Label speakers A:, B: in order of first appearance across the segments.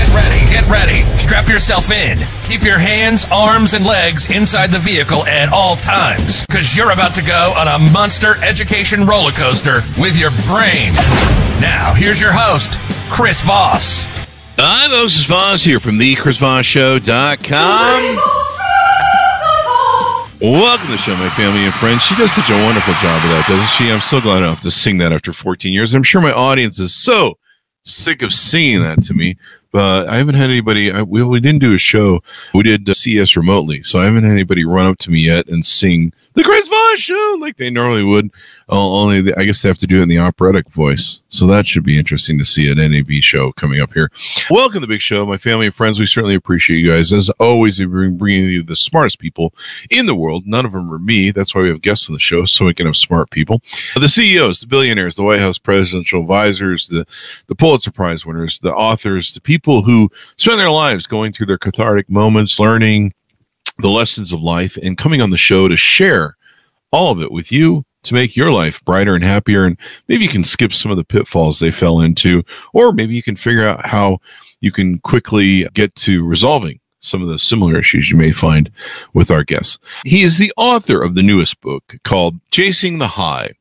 A: Get ready, get ready. Strap yourself in. Keep your hands, arms, and legs inside the vehicle at all times, because you're about to go on a monster education roller coaster with your brain. Now, here's your host, Chris Voss.
B: Hi, Moses Voss here from the thechrisvossshow.com. Welcome to the show, my family and friends. She does such a wonderful job of that, doesn't she? I'm so glad I don't have to sing that after 14 years. I'm sure my audience is so sick of singing that to me but I haven't had anybody. I, we, we didn't do a show. We did uh, CES remotely, so I haven't had anybody run up to me yet and sing the Chris Voss show like they normally would. Uh, only the, I guess they have to do it in the operatic voice. So that should be interesting to see an NAB show coming up here. Welcome to the big show, my family and friends. We certainly appreciate you guys. As always, we bring bringing you the smartest people in the world. None of them are me. That's why we have guests on the show, so we can have smart people. The CEOs, the billionaires, the White House presidential advisors, the the Pulitzer Prize winners, the authors, the people who spend their lives going through their cathartic moments, learning the lessons of life and coming on the show to share all of it with you to make your life brighter and happier. And maybe you can skip some of the pitfalls they fell into, or maybe you can figure out how you can quickly get to resolving some of the similar issues you may find with our guests. He is the author of the newest book called Chasing the High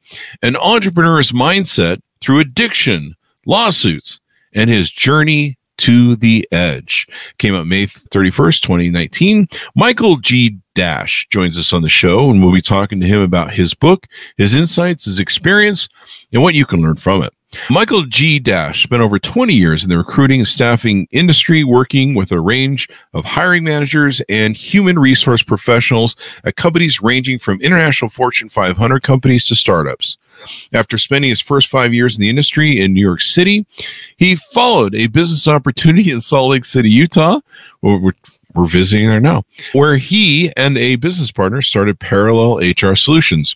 B: An Entrepreneur's Mindset Through Addiction, Lawsuits, and His Journey to the Edge. Came out May 31st, 2019. Michael G. Dash joins us on the show, and we'll be talking to him about his book, his insights, his experience, and what you can learn from it. Michael G. Dash spent over 20 years in the recruiting and staffing industry, working with a range of hiring managers and human resource professionals at companies ranging from international Fortune 500 companies to startups. After spending his first five years in the industry in New York City, he followed a business opportunity in Salt Lake City, Utah. We're, we're visiting there now, where he and a business partner started Parallel HR Solutions.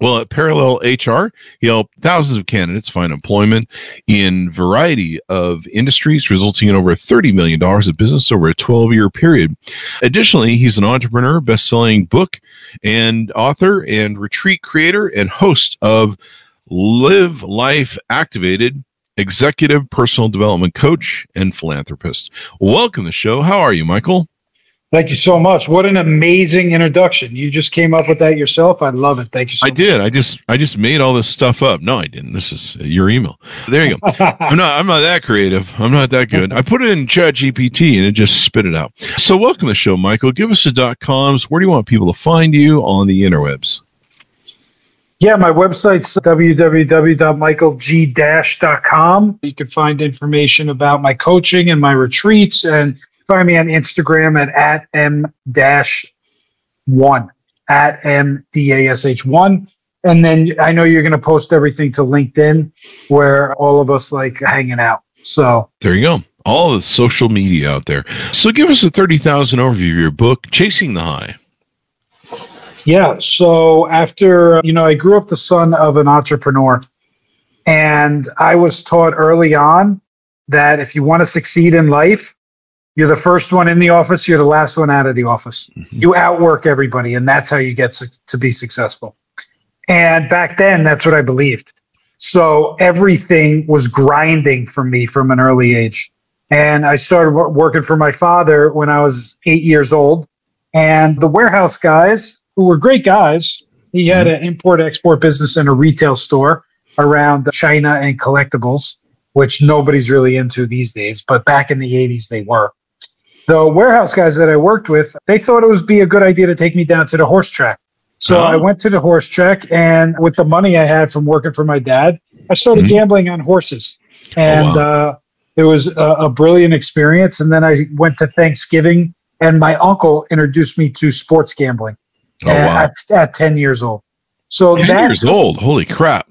B: Well, at Parallel HR, he helped thousands of candidates find employment in variety of industries, resulting in over $30 million of business over a 12 year period. Additionally, he's an entrepreneur, best selling book and author and retreat creator and host of Live Life Activated, executive personal development coach and philanthropist. Welcome to the show. How are you, Michael?
C: Thank you so much. What an amazing introduction. You just came up with that yourself. I love it. Thank you so much.
B: I
C: much.
B: did. I just I just made all this stuff up. No, I didn't. This is your email. There you go. I'm not I'm not that creative. I'm not that good. I put it in Chat GPT and it just spit it out. So welcome to the show, Michael. Give us the dot coms. Where do you want people to find you on the interwebs?
C: Yeah, my website's www.michaelgdash.com. You can find information about my coaching and my retreats and find me on Instagram at, at m dash one at m d a s h one. And then I know you're going to post everything to LinkedIn, where all of us like hanging out. So
B: there you go. All the social media out there. So give us a thirty thousand overview of your book, Chasing the High.
C: Yeah. So after you know, I grew up the son of an entrepreneur, and I was taught early on that if you want to succeed in life, you're the first one in the office. You're the last one out of the office. Mm-hmm. You outwork everybody, and that's how you get su- to be successful. And back then, that's what I believed. So everything was grinding for me from an early age. And I started w- working for my father when I was eight years old. And the warehouse guys, who were great guys, he had mm-hmm. an import export business and a retail store around China and collectibles, which nobody's really into these days. But back in the 80s, they were the warehouse guys that I worked with, they thought it would be a good idea to take me down to the horse track. So oh. I went to the horse track, and with the money I had from working for my dad, I started mm-hmm. gambling on horses, and oh, wow. uh, it was a, a, brilliant experience. And then I went to Thanksgiving, and my uncle introduced me to sports gambling oh, at, wow. at, at, ten years old. So
B: ten years old, holy crap!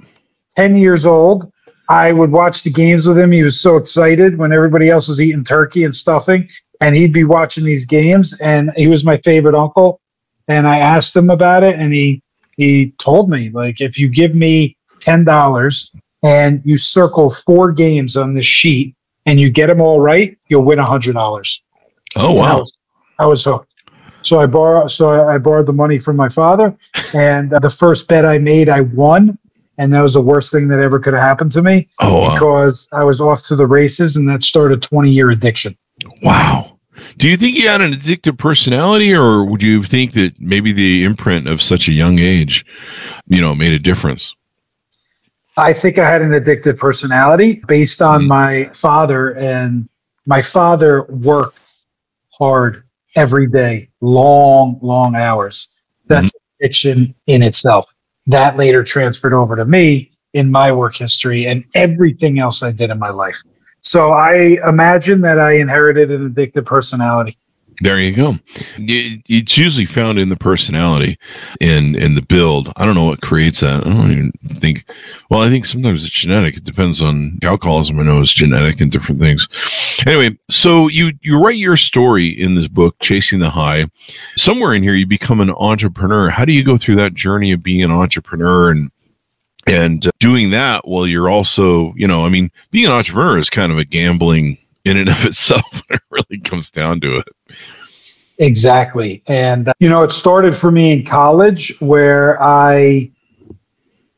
C: Ten years old. I would watch the games with him. He was so excited when everybody else was eating turkey and stuffing and he'd be watching these games and he was my favorite uncle and i asked him about it and he he told me like if you give me $10 and you circle four games on this sheet and you get them all right, you'll win $100.
B: Oh,
C: And I
B: wow.
C: was, I was hooked. So I borrow, so I, borrowed the money from my father, and uh, the first bet I made, I won, and that was the worst thing that ever could have happened to me
B: Oh, wow.
C: because I was off to the races, and that started a twenty year addiction.
B: Wow. Do you think you had an addictive personality, or would you think that maybe the imprint of such a young age, you know, made a difference?
C: I think I had an addictive personality based on
B: Mhm.
C: my father, and my father worked hard every day, long, long hours. That's addiction in itself. That later transferred over to me in my work history and everything else I did in my life. So I imagine that I inherited an addictive personality.
B: There you go. It's usually found in the personality, and in the build. I don't know what creates that. I don't even think. Well, I think sometimes it's genetic. It depends on alcoholism. I know is genetic and different things. Anyway, so you you write your story in this book, Chasing the High. Somewhere in here, you become an entrepreneur. How do you go through that journey of being an entrepreneur and and doing that while you're also, you know, I mean, being an entrepreneur is kind of a gambling in and of itself when it really comes down to it.
C: Exactly. And, uh, you know, it started for me in college where I,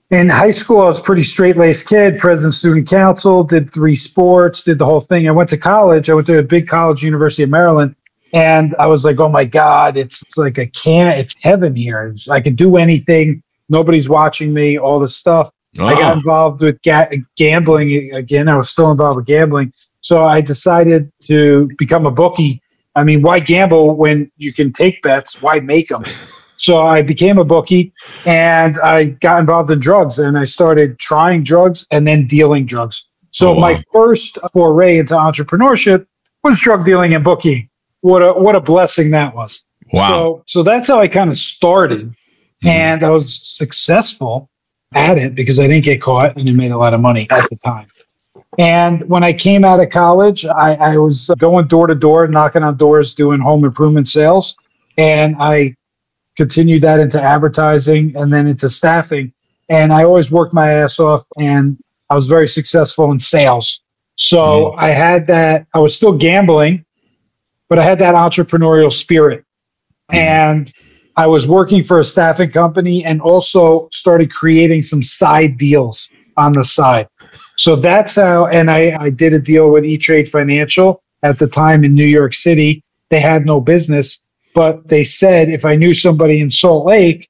C: in high school, I was pretty straight laced kid, president student council, did three sports, did the whole thing. I went to college. I went to a big college, University of Maryland. And I was like, oh my God, it's, it's like a can, it's heaven here. It's, I can do anything. Nobody's watching me, all this stuff. I got
B: Ah,
C: involved with ga- gambling again. I was still involved with gambling. So I decided to become a bookie. I mean, why gamble when you can take bets? Why make them? So I became a bookie and I got involved in drugs and I started trying drugs and then dealing drugs. So
B: Oh, wow.
C: my first foray into entrepreneurship was drug dealing and booking. What a what a blessing that was.
B: wow.
C: So so that's how I kind of started.
B: Mm-hmm.
C: and I was successful at it because I didn't get caught and I made a lot of money at the time. And when I came out of college, I, I was going door to door, knocking on doors, doing home improvement sales. And I continued that into advertising and then into staffing. And I always worked my ass off and I was very successful in sales. So mm-hmm. I had that, I was still gambling, but I had that entrepreneurial spirit. Mm-hmm. And I was working for a staffing company and also started creating some side deals on the side. So that's how, and I, I did a deal with E Trade Financial at the time in New York City. They had no business, but they said if I knew somebody in Salt Lake,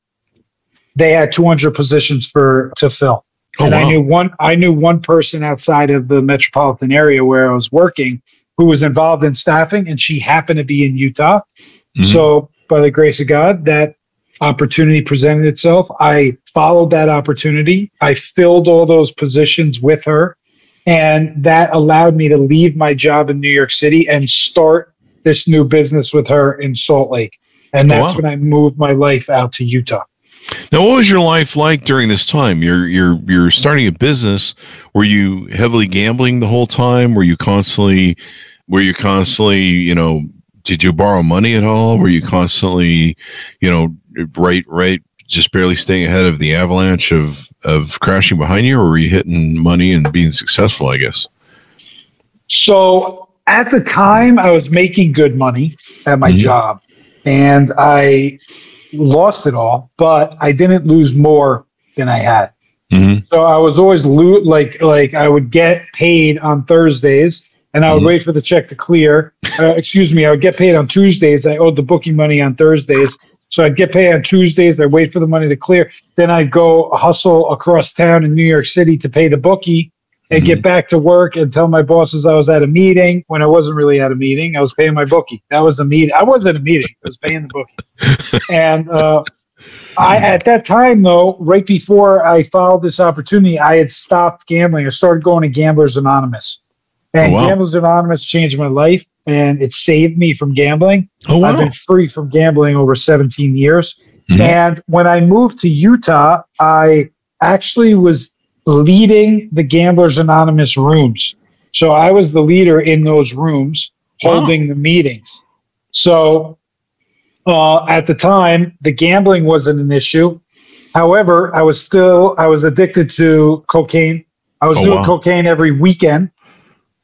C: they had 200 positions for to fill.
B: Oh,
C: and I knew one, I knew one person outside of the metropolitan area where I was working who was involved in staffing, and she happened to be in Utah.
B: Mhm.
C: So, by the grace of God, that opportunity presented itself. I followed that opportunity. I filled all those positions with her. And that allowed me to leave my job in New York City and start this new business with her in Salt Lake. And
B: Oh,
C: that's
B: wow.
C: when I moved my life out to Utah.
B: Now, what was your life like during this time? You're you're you're starting a business. Were you heavily gambling the whole time? Were you constantly were you constantly, you know, did you borrow money at all? Were you constantly, you know, right right just barely staying ahead of the avalanche of of crashing behind you or were you hitting money and being successful, I guess?
C: So at the time, I was making good money at my
B: Mhm.
C: job, and I lost it all, but I didn't lose more than I had.
B: Mhm.
C: So I was always lo- like like I would get paid on Thursdays, and I would
B: Mhm.
C: wait for the check to clear. Uh, excuse me, I would get paid on Tuesdays. I owed the booking money on Thursdays, so I'd get paid on Tuesdays. I'd wait for the money to clear. Then I'd go hustle across town in New York City to pay the bookie, and get back to work and tell my bosses I was at a meeting when I wasn't really at a meeting. I was paying my bookie. That was a meeting. I was at a meeting. I was paying the bookie. and uh, I, at that time, though, right before I followed this opportunity, I had stopped gambling. I started going to Gamblers Anonymous, and
B: Oh, wow.
C: Gamblers Anonymous changed my life, and it saved me from gambling.
B: Oh
C: I've been free from gambling over 17 years.
B: Mhm.
C: And when I moved to Utah, I actually was leading the Gamblers Anonymous rooms. So I was the leader in those rooms
B: Wow.
C: holding the meetings. So uh, at the time, the gambling wasn't an issue. However, I was still I was addicted to cocaine. I was
B: Oh,
C: doing
B: wow.
C: cocaine every weekend,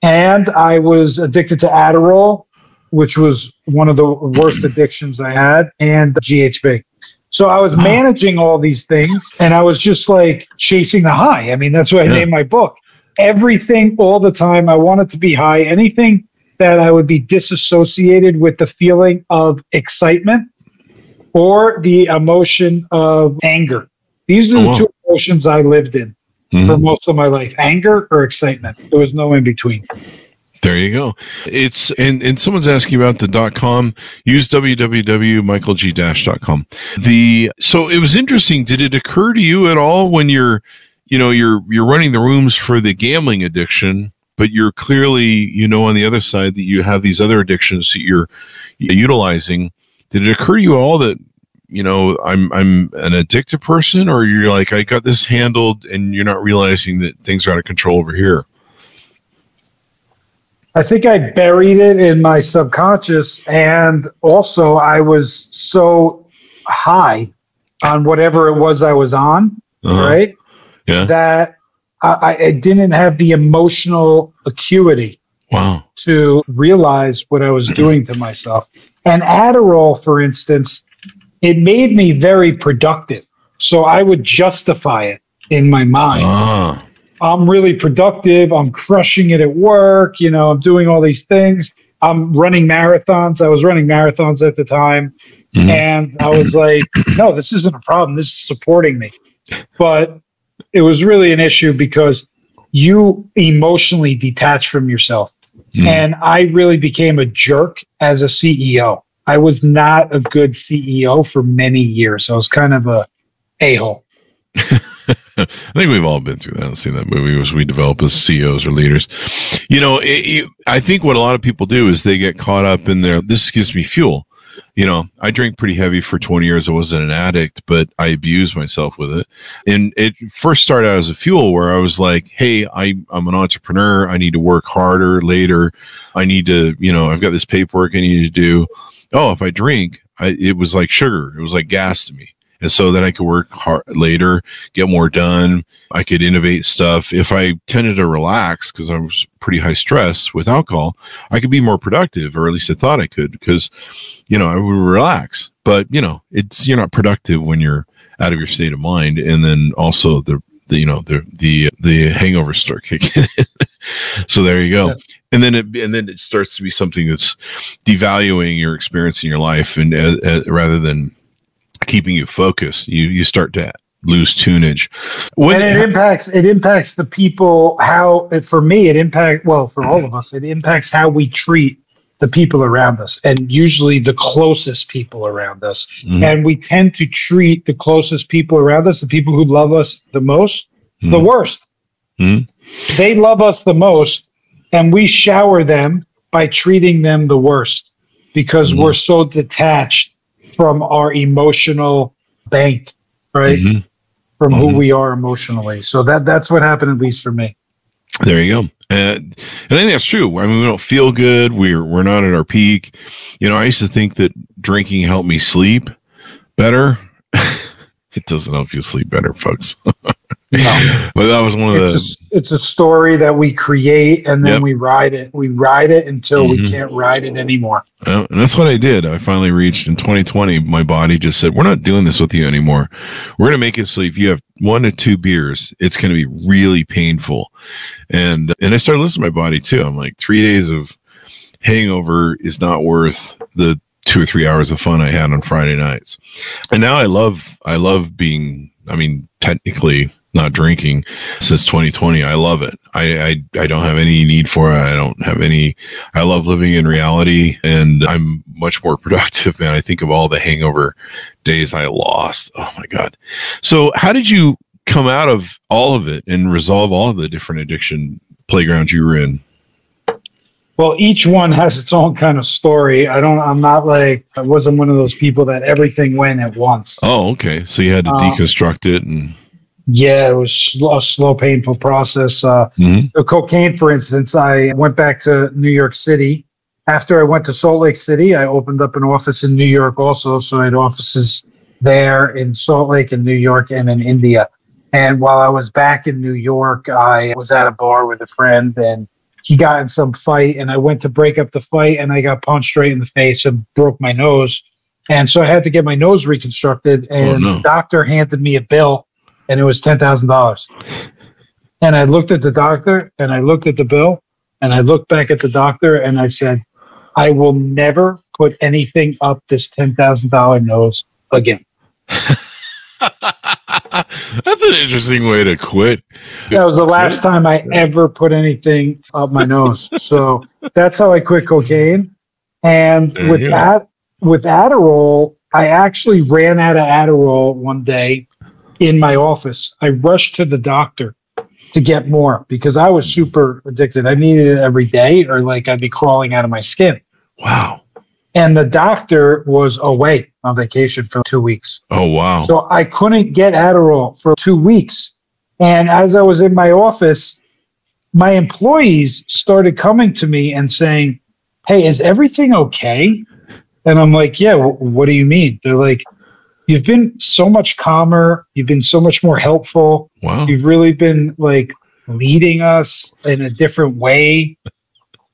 C: and I was addicted to Adderall, which was one of the worst addictions I had, and GHB. So I was managing all these things, and I was just like chasing the high. I mean, that's what I
B: Yeah.
C: named my book. Everything, all the time. I wanted to be high. Anything that I would be disassociated with the feeling of excitement or the emotion of anger. These are
B: Oh,
C: the
B: wow.
C: two emotions I lived in
B: Mhm.
C: for most of my life anger or excitement. There was no in between.
B: There you go. It's and and someone's asking about the dot com. Use www.michaelgdash.com. The so it was interesting. Did it occur to you at all when you're, you know, you're you're running the rooms for the gambling addiction, but you're clearly, you know, on the other side that you have these other addictions that you're utilizing. Did it occur to you all that you know I'm I'm an addicted person, or you're like I got this handled, and you're not realizing that things are out of control over here?
C: I think I buried it in my subconscious. And also, I was so high on whatever it was I was on,
B: Uh-huh.
C: right?
B: Yeah.
C: That I, I didn't have the emotional acuity
B: Wow.
C: to realize what I was doing to myself. And Adderall, for instance, it made me very productive. So I would justify it in my mind.
B: Ah.
C: I'm really productive. I'm crushing it at work. You know, I'm doing all these things. I'm running marathons. I was running marathons at the time.
B: Mhm.
C: And I was like, no, this isn't a problem. This is supporting me. But it was really an issue because you emotionally detach from yourself.
B: Mhm.
C: And I really became a jerk as a CEO. I was not a good CEO for many years. I was kind of a a hole.
B: I think we've all been through that. I've seen that movie as we develop as CEOs or leaders. You know, it, you, I think what a lot of people do is they get caught up in their, this gives me fuel. You know, I drank pretty heavy for 20 years. I wasn't an addict, but I abused myself with it. And it first started out as a fuel where I was like, Hey, I, I'm an entrepreneur. I need to work harder later. I need to, you know, I've got this paperwork I need to do. Oh, if I drink, I, it was like sugar. It was like gas to me. And so then I could work hard later, get more done. I could innovate stuff. If I tended to relax because I was pretty high stress with alcohol, I could be more productive, or at least I thought I could because, you know, I would relax. But, you know, it's, you're not productive when you're out of your state of mind. And then also the, the you know, the, the, the hangovers start kicking in. so there you go. And then it, and then it starts to be something that's devaluing your experience in your life and uh, uh, rather than keeping you focused, you, you start to lose tunage. When,
C: and it impacts it impacts the people how for me it impact well for all of us it impacts how we treat the people around us and usually the closest people around us
B: Mhm.
C: and we tend to treat the closest people around us the people who love us the most the
B: Mhm.
C: worst
B: Mhm.
C: they love us the most and we shower them by treating them the worst because
B: Mhm.
C: we're so detached from our emotional bank right
B: Mhm.
C: from who
B: Mhm.
C: we are emotionally. So that that's what happened at least for me.
B: There you go. And, and I think that's true. I mean, we don't feel good. We're we're not at our peak. You know, I used to think that drinking helped me sleep better. it doesn't help you sleep better, folks.
C: No.
B: but that was one of the.
C: It's a, it's a story that we create and then
B: Yep.
C: we ride it. We ride it until we
B: Mhm.
C: can't ride it anymore.
B: And that's what I did. I finally reached in 2020. My body just said, "We're not doing this with you anymore. We're going to make it so if you have one to two beers, it's going to be really painful." And and I started listening to my body too. I'm like, three days of hangover is not worth the two or three hours of fun I had on Friday nights. And now I love I love being. I mean, technically not drinking since 2020. I love it. I, I I don't have any need for it. I don't have any. I love living in reality, and I'm much more productive. Man, I think of all the hangover days I lost. Oh my god. So, how did you come out of all of it and resolve all of the different addiction playgrounds you were in?
C: Well, each one has its own kind of story. I don't. I'm not like I wasn't one of those people that everything went at once.
B: Oh, okay. So you had to
C: Uh,
B: deconstruct it, and
C: Yeah, it was a slow, painful process. Uh,
B: Mhm.
C: the cocaine, for instance, I went back to New York City. After I went to Salt Lake City, I opened up an office in New York also. So I had offices there in Salt Lake in New York and in India. And while I was back in New York, I was at a bar with a friend and he got in some fight and I went to break up the fight and I got punched right in the face and broke my nose. And so I had to get my nose reconstructed and
B: no.
C: the doctor handed me a bill and it was $10,000. And I looked at the doctor and I looked at the bill and I looked back at the doctor and I said, I will never put anything up this $10,000 nose again.
B: That's an interesting way to quit.
C: That was the last time I ever put anything up my nose. So that's how I quit cocaine. And
B: There
C: with that, with Adderall, I actually ran out of Adderall one day in my office. I rushed to the doctor to get more because I was super addicted. I needed it every day, or like I'd be crawling out of my skin.
B: Wow.
C: And the doctor was away on vacation for two weeks.
B: Oh wow.
C: So I couldn't get Adderall for two weeks. And as I was in my office, my employees started coming to me and saying, Hey, is everything okay? And I'm like, Yeah, wh- what do you mean? They're like, You've been so much calmer. You've been so much more helpful.
B: wow.
C: You've really been like leading us in a different way.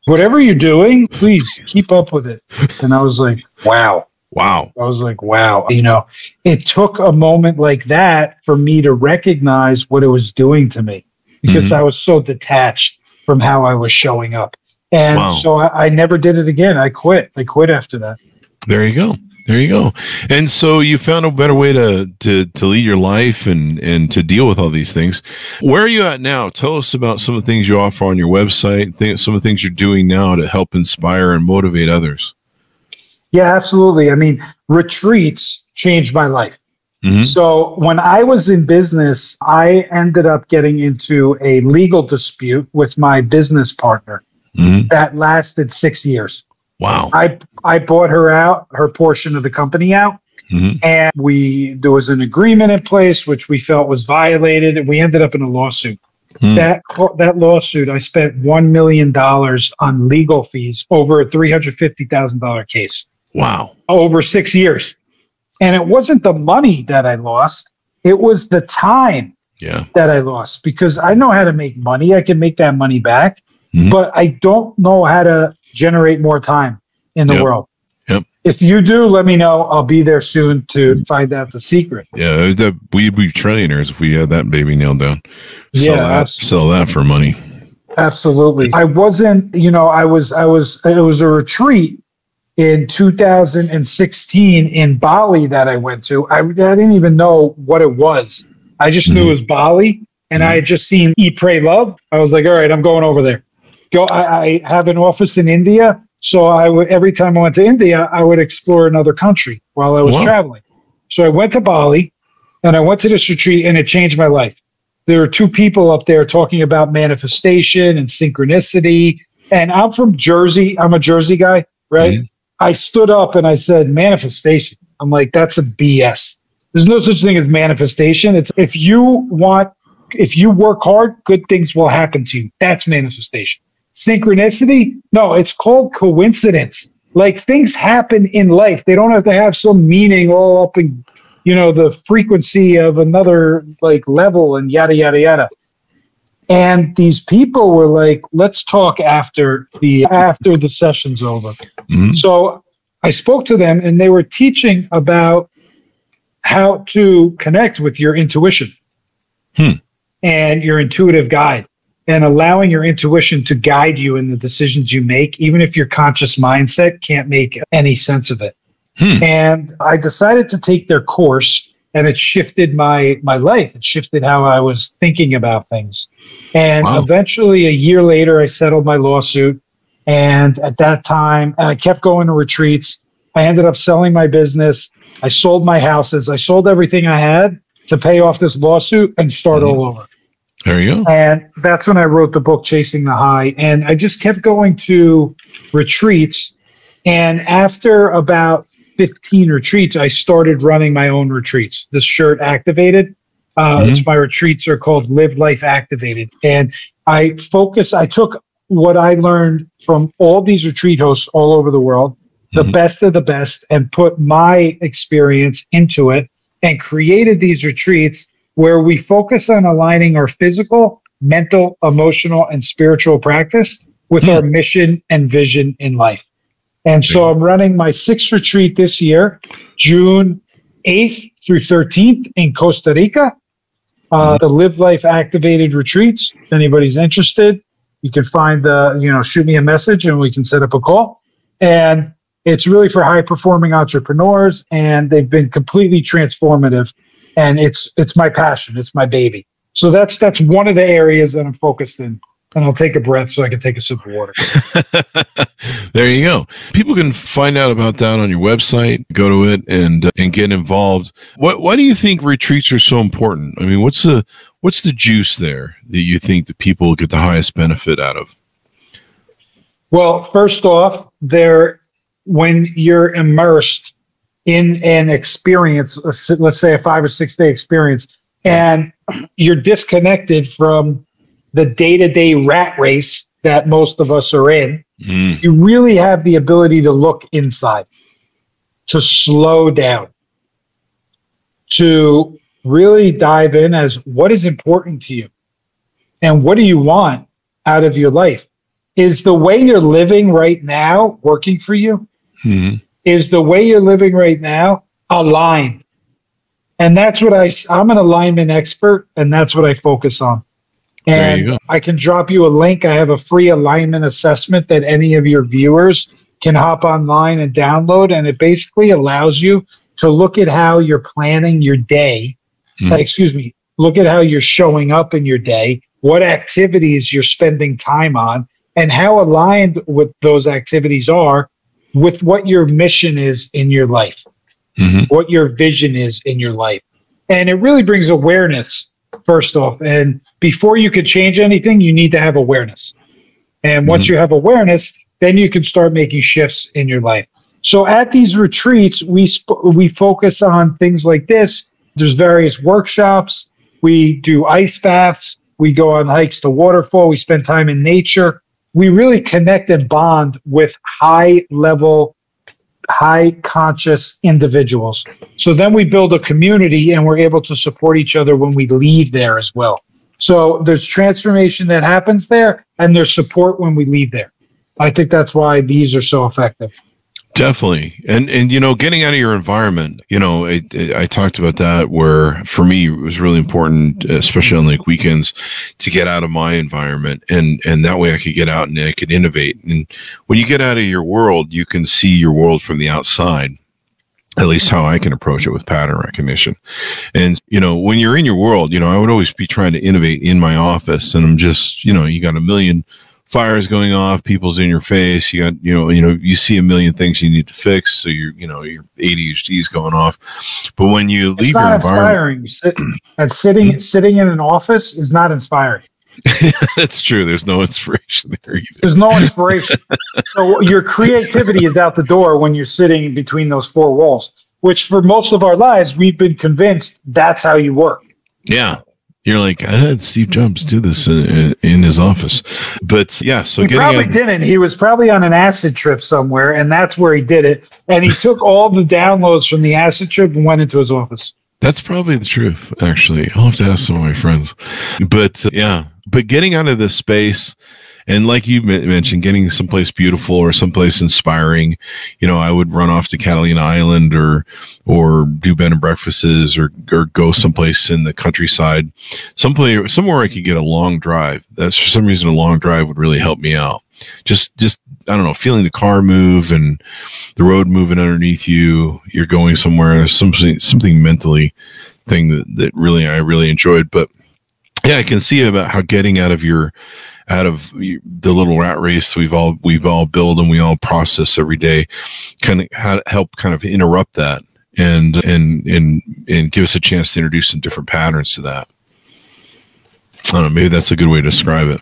C: Whatever you're doing, please keep up with it. And I was like, Wow.
B: Wow.
C: I was like, wow. You know, it took a moment like that for me to recognize what it was doing to me because
B: Mhm.
C: I was so detached from how I was showing up. And
B: Wow.
C: so I, I never did it again. I quit. I quit after that.
B: There you go. There you go. And so you found a better way to to to lead your life and and to deal with all these things. Where are you at now? Tell us about some of the things you offer on your website. Th- some of the things you're doing now to help inspire and motivate others.
C: Yeah, absolutely. I mean, retreats changed my life.
B: Mhm.
C: So when I was in business, I ended up getting into a legal dispute with my business partner
B: Mhm.
C: that lasted six years.
B: Wow.
C: I I bought her out, her portion of the company out.
B: Mhm.
C: and we there was an agreement in place which we felt was violated and we ended up in a lawsuit
B: Hmm.
C: that that lawsuit i spent 1 million dollars on legal fees over a $350,000 case
B: Wow.
C: over 6 years and it wasn't the money that i lost it was the time
B: Yeah.
C: that i lost because i know how to make money i can make that money back
B: Mhm.
C: but i don't know how to generate more time in the
B: Yep.
C: world
B: Yep.
C: if you do let me know i'll be there soon to find out the secret
B: Yeah. Uh, that, we'd be trillionaires if we had that baby nailed down. Sell
C: Yeah,
B: that. Sell that for money.
C: Absolutely. I wasn't, you know, I was, I was, it was a retreat in 2016 in Bali that I went to. I, I didn't even know what it was. I just knew mm-hmm. it was Bali and I had mm-hmm. just seen Eat, Pray, Love. I was like, all right, I'm going over there. Go. I, I have an office in India. So I would, every time I went to India, I would explore another country while I was traveling. So I went to Bali and I went to this retreat and it changed my life there are two people up there talking about manifestation and synchronicity. And I'm from Jersey. I'm a Jersey guy, right? Mm-hmm. I stood up and I said, manifestation. I'm like, that's a BS. There's no such thing as manifestation. It's if you want, if you work hard, good things will happen to you. That's manifestation. Synchronicity? No, it's called coincidence. Like things happen in life. They don't have to have some meaning all up in you know the frequency of another like level and yada yada yada and these people were like let's talk after the after the session's over
B: Mhm.
C: so i spoke to them and they were teaching about how to connect with your intuition
B: Hmm.
C: and your intuitive guide and allowing your intuition to guide you in the decisions you make even if your conscious mindset can't make any sense of it
B: Hmm.
C: and I decided to take their course and it shifted my my life. It shifted how I was thinking about things. And
B: Wow.
C: eventually a year later I settled my lawsuit and at that time I kept going to retreats. I ended up selling my business. I sold my houses. I sold everything I had to pay off this lawsuit and start
B: Mhm.
C: all over.
B: There you go.
C: And that's when I wrote the book Chasing the High. And I just kept going to retreats. And after about 15 retreats, I started running my own retreats. This shirt activated. Uh,
B: Mhm.
C: It's my retreats are called Live Life Activated. And I focus, I took what I learned from all these retreat hosts all over the world, the
B: Mhm.
C: best of the best, and put my experience into it and created these retreats where we focus on aligning our physical, mental, emotional, and spiritual practice with our hmm. mission and vision in life. And so I'm running my sixth retreat this year, June 8th through 13th in Costa Rica. Uh, hmm. the Live Life Activated retreats. If anybody's interested, you can find the, you know, shoot me a message and we can set up a call. And it's really for high performing entrepreneurs and they've been completely transformative. And it's it's my passion, it's my baby. So that's that's one of the areas that I'm focused in and I'll take a breath so I can take a sip of water.
B: there you go. People can find out about that on your website. Go to it and uh, and get involved. What why do you think retreats are so important? I mean, what's the what's the juice there that you think that people get the highest benefit out of?
C: Well, first off, there when you're immersed in an experience, let's say a 5 or 6 day experience and you're disconnected from the day to day rat race that most of us are in, mm. you really have the ability to look inside, to slow down, to really dive in as what is important to you and what do you want out of your life? Is the way you're living right now working for you? Mm. Is the way you're living right now aligned? And that's what I, I'm an alignment expert, and that's what I focus on. And I can drop you a link. I have a free alignment assessment that any of your viewers can hop online and download. And it basically allows you to look at how you're planning your day. Mm. Uh, excuse me, look at how you're showing up in your day, what activities you're spending time on, and how aligned with those activities are with what your mission is in your life, mm-hmm. what your vision is in your life. And it really brings awareness first off. And before you could change anything, you need to have awareness. And once mm-hmm. you have awareness, then you can start making shifts in your life. So at these retreats, we sp- we focus on things like this. There's various workshops. We do ice baths. We go on hikes to waterfall. We spend time in nature. We really connect and bond with high level high conscious individuals. So then we build a community and we're able to support each other when we leave there as well. So there's transformation that happens there and there's support when we leave there. I think that's why these are so effective.
B: Definitely. And, and, you know, getting out of your environment, you know, it, it, I talked about that where for me, it was really important, especially on like weekends to get out of my environment and, and that way I could get out and I could innovate. And when you get out of your world, you can see your world from the outside at least how I can approach it with pattern recognition. And, you know, when you're in your world, you know, I would always be trying to innovate in my office and I'm just, you know, you got a million fires going off, people's in your face. You got, you know, you know, you see a million things you need to fix. So you're, you know, your ADHD is going off. But when you
C: it's
B: leave your
C: environment, inspiring. and sitting, sitting in an office is not inspiring.
B: That's true. There's no inspiration there. Either.
C: There's no inspiration. so your creativity is out the door when you're sitting between those four walls, which for most of our lives, we've been convinced that's how you work.
B: Yeah. You're like, I had Steve Jobs do this in, in his office, but yeah. So
C: he probably out- didn't. He was probably on an acid trip somewhere, and that's where he did it. And he took all the downloads from the acid trip and went into his office.
B: That's probably the truth. Actually, I'll have to ask some of my friends. But uh, yeah, but getting out of this space and like you mentioned, getting someplace beautiful or someplace inspiring, you know, I would run off to Catalina Island or or do bed and breakfasts or or go someplace in the countryside, someplace somewhere I could get a long drive. That's for some reason a long drive would really help me out. Just just I don't know, feeling the car move and the road moving underneath you. You're going somewhere. Something something mentally thing that that really I really enjoyed, but yeah, I can see about how getting out of your out of the little rat race we've all we've all built and we all process every day kind of help kind of interrupt that and and and and give us a chance to introduce some different patterns to that. I don't know maybe that's a good way to describe it.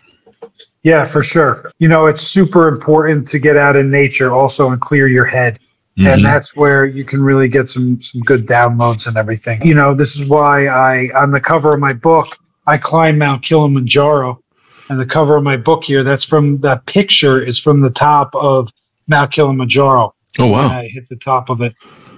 C: Yeah for sure. You know it's super important to get out in nature also and clear your head. Mm-hmm. and that's where you can really get some some good downloads and everything. You know this is why i on the cover of my book i climb mount kilimanjaro and the cover of my book here. That's from that picture is from the top of Mount Kilimanjaro.
B: Oh wow!
C: I hit the top of it,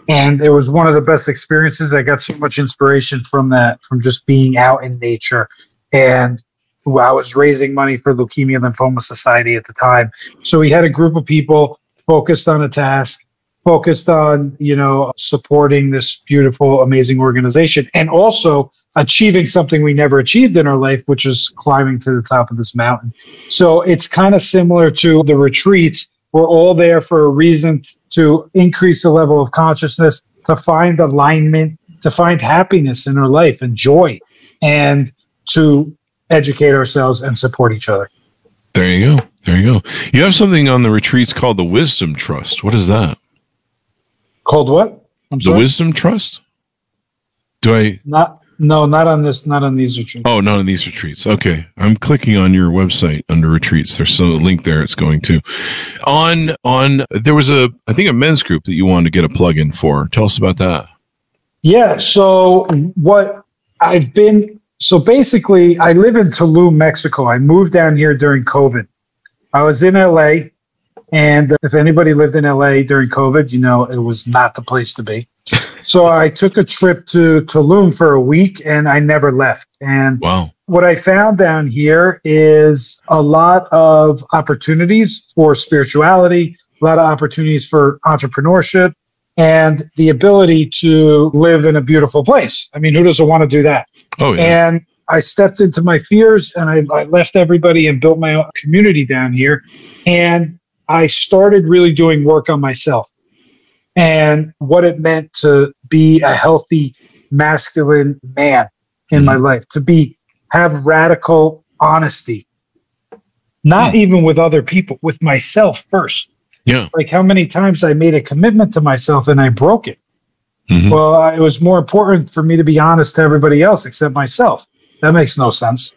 C: And it was one of the best experiences. I got so much inspiration from that, from just being out in nature. And I was raising money for Leukemia Lymphoma Society at the time. So we had a group of people focused on a task, focused on, you know, supporting this beautiful, amazing organization and also achieving something we never achieved in our life, which is climbing to the top of this mountain. So it's kind of similar to the retreats. We're all there for a reason to increase the level of consciousness, to find alignment, to find happiness in our life and joy, and to educate ourselves and support each other.
B: There you go. There you go. You have something on the retreats called the Wisdom Trust. What is that?
C: Called what?
B: I'm the sorry? Wisdom Trust? Do I
C: not no, not on this, not on these retreats.
B: Oh, not on these retreats. Okay. I'm clicking on your website under retreats. There's a link there it's going to. On on there was a I think a men's group that you wanted to get a plug in for. Tell us about that.
C: Yeah, so what I've been so basically I live in Tulum, Mexico. I moved down here during COVID. I was in LA and if anybody lived in LA during COVID, you know it was not the place to be. So I took a trip to Tulum for a week and I never left. And
B: wow.
C: what I found down here is a lot of opportunities for spirituality, a lot of opportunities for entrepreneurship, and the ability to live in a beautiful place. I mean, who doesn't want to do that?
B: Oh,
C: yeah. And I stepped into my fears and I, I left everybody and built my own community down here. And I started really doing work on myself and what it meant to be a healthy masculine man in my mm-hmm. life, to be have radical honesty. Not mm. even with other people, with myself first.
B: Yeah.
C: Like how many times I made a commitment to myself and I broke it. Mm-hmm. Well, it was more important for me to be honest to everybody else except myself. That makes no sense.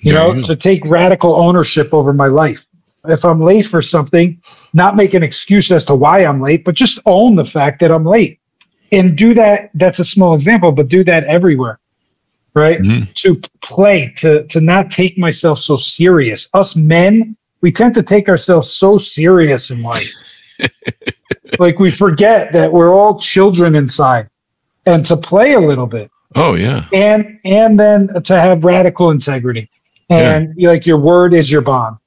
C: You yeah, know, yeah. to take radical ownership over my life. If I'm late for something, not make an excuse as to why I'm late, but just own the fact that I'm late and do that. That's a small example, but do that everywhere, right? Mm-hmm. To play, to, to not take myself so serious. Us men, we tend to take ourselves so serious in life. like we forget that we're all children inside and to play a little bit.
B: Oh yeah.
C: And and then to have radical integrity. And yeah. like your word is your bond.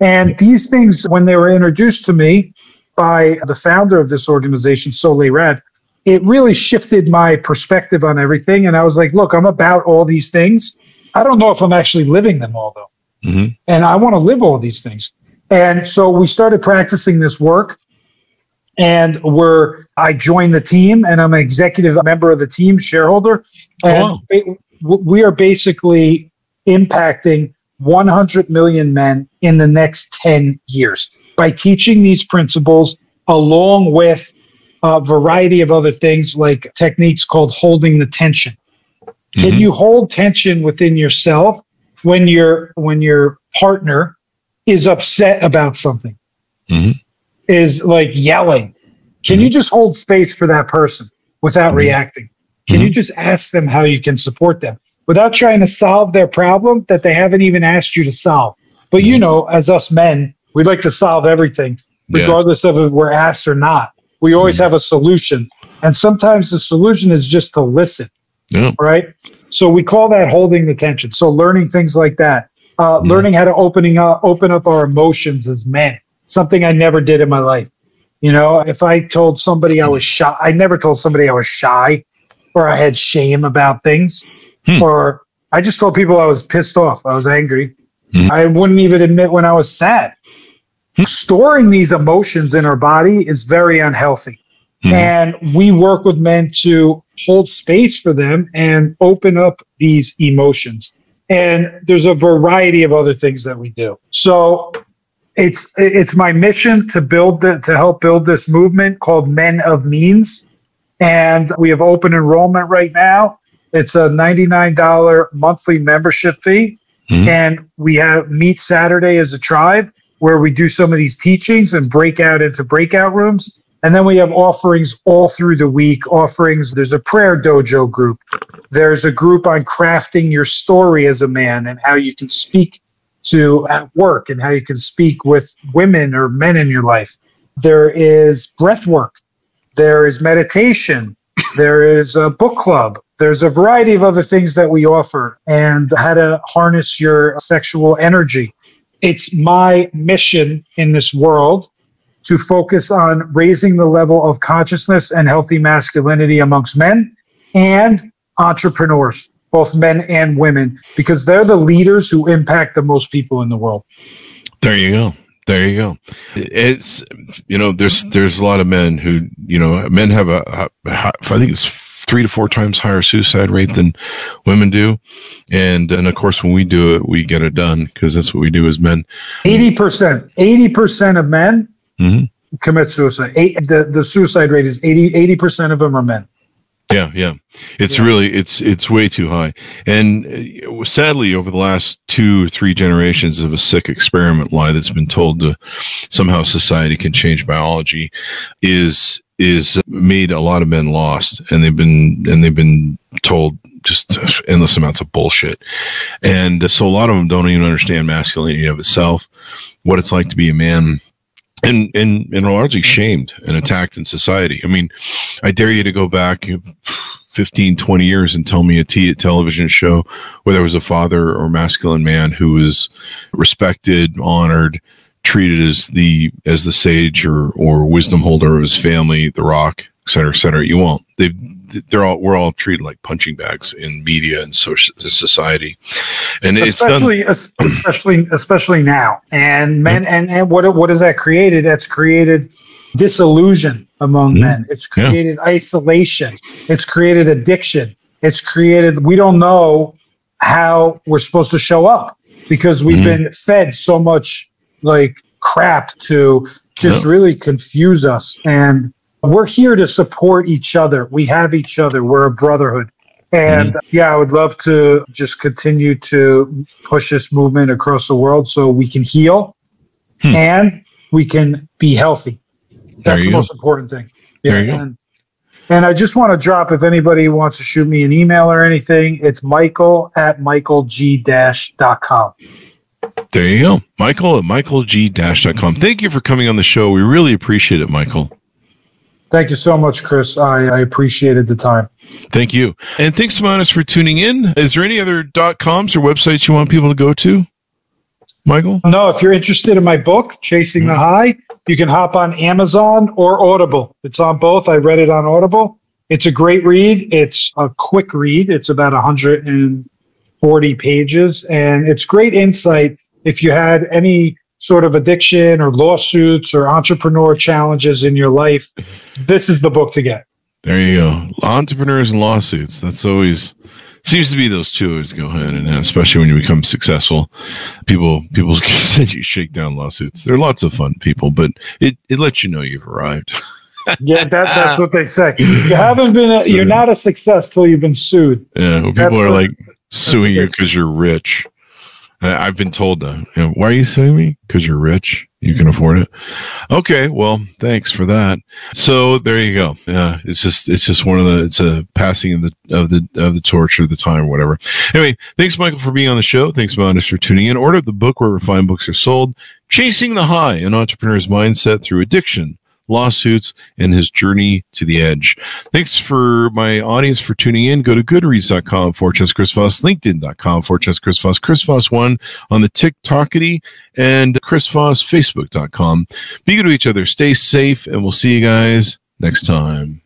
C: And these things, when they were introduced to me by the founder of this organization, Soleil Red, it really shifted my perspective on everything. And I was like, look, I'm about all these things. I don't know if I'm actually living them all, though. Mm-hmm. And I want to live all these things. And so we started practicing this work. And we're, I joined the team and I'm an executive member of the team, shareholder. And oh. we are basically impacting 100 million men in the next 10 years by teaching these principles along with a variety of other things like techniques called holding the tension. Mm-hmm. Can you hold tension within yourself when your when your partner is upset about something? Mm-hmm. Is like yelling. Can mm-hmm. you just hold space for that person without mm-hmm. reacting? Can you mm-hmm. just ask them how you can support them? Without trying to solve their problem that they haven't even asked you to solve. But you know, as us men, we like to solve everything, regardless yeah. of if we're asked or not. We always mm. have a solution. And sometimes the solution is just to listen.
B: Yeah.
C: Right. So we call that holding the tension. So learning things like that, uh, mm. learning how to opening up, open up our emotions as men, something I never did in my life. You know, if I told somebody I was shy, I never told somebody I was shy or I had shame about things hmm. or I just told people I was pissed off. I was angry. Hmm. I wouldn't even admit when I was sad. Hmm. Storing these emotions in our body is very unhealthy. Hmm. And we work with men to hold space for them and open up these emotions. And there's a variety of other things that we do. So it's it's my mission to build the, to help build this movement called Men of Means. And we have open enrollment right now. It's a $99 monthly membership fee. Mm-hmm. And we have Meet Saturday as a tribe where we do some of these teachings and break out into breakout rooms. And then we have offerings all through the week. Offerings, there's a prayer dojo group. There's a group on crafting your story as a man and how you can speak to at work and how you can speak with women or men in your life. There is breath work there is meditation, there is a book club, there's a variety of other things that we offer, and how to harness your sexual energy. It's my mission in this world to focus on raising the level of consciousness and healthy masculinity amongst men and entrepreneurs, both men and women, because they're the leaders who impact the most people in the world.
B: There you go. There you go. It's you know there's there's a lot of men who you know men have a, I think it's three to four times higher suicide rate than women do, and and of course when we do it we get it done because that's what we do as men.
C: Eighty percent, eighty percent of men mm-hmm. commit suicide. Eight, the the suicide rate is 80 percent of them are men.
B: Yeah, yeah. It's yeah. really it's it's way too high. And uh, sadly over the last two or three generations of a sick experiment lie that's been told to somehow society can change biology is is made a lot of men lost and they've been and they've been told just endless amounts of bullshit. And so a lot of them don't even understand masculinity of itself, what it's like to be a man and and and are largely shamed and attacked in society. I mean, I dare you to go back 15, 20 years and tell me a t- television show where there was a father or masculine man who was respected, honored, treated as the as the sage or or wisdom holder of his family, the rock, et cetera, et cetera. You won't. They they're all we're all treated like punching bags in media and social society, and
C: especially especially especially now. And men mm-hmm. and and what what has that created? That's created disillusion among mm-hmm. men. It's created yeah. isolation. It's created addiction. It's created we don't know how we're supposed to show up because we've mm-hmm. been fed so much like crap to just yeah. really confuse us and we're here to support each other. We have each other. We're a brotherhood. And mm-hmm. yeah, I would love to just continue to push this movement across the world so we can heal hmm. and we can be healthy. That's the go. most important thing.
B: Yeah, there you
C: and, go. And I just want to drop if anybody wants to shoot me an email or anything, it's michael at michaelgdash.com.
B: There you go. Michael at michaelgdash.com. Thank you for coming on the show. We really appreciate it, Michael.
C: Thank you so much, Chris. I, I appreciated the time.
B: Thank you. And thanks, Manis, for tuning in. Is there any other dot coms or websites you want people to go to? Michael?
C: No, if you're interested in my book, Chasing the mm-hmm. High, you can hop on Amazon or Audible. It's on both. I read it on Audible. It's a great read. It's a quick read. It's about 140 pages, and it's great insight if you had any sort of addiction or lawsuits or entrepreneur challenges in your life, this is the book to get.
B: There you go. Entrepreneurs and lawsuits. That's always seems to be those two always go hand in hand, especially when you become successful. People people send you shakedown lawsuits. They're lots of fun people, but it, it lets you know you've arrived.
C: yeah, that, that's what they say. You haven't been. A, you're not a success till you've been sued.
B: Yeah, well, people are what, like suing you because you're rich. Uh, I've been told that. You know, why are you suing me? Because you're rich. You can afford it. Okay, well, thanks for that. So there you go. Yeah, it's just it's just one of the it's a passing of the of the of the torch or the time or whatever. Anyway, thanks Michael for being on the show. Thanks Manis for tuning in. Order the book where refined books are sold. Chasing the High, an entrepreneur's mindset through addiction, lawsuits, and his journey to the edge. Thanks for my audience for tuning in. Go to goodreads.com for Chess Chris Voss, LinkedIn.com for Chess Chris Voss, Chris Voss one on the TikTokity, and Chris Voss, Facebook.com. Be good to each other. Stay safe, and we'll see you guys next time.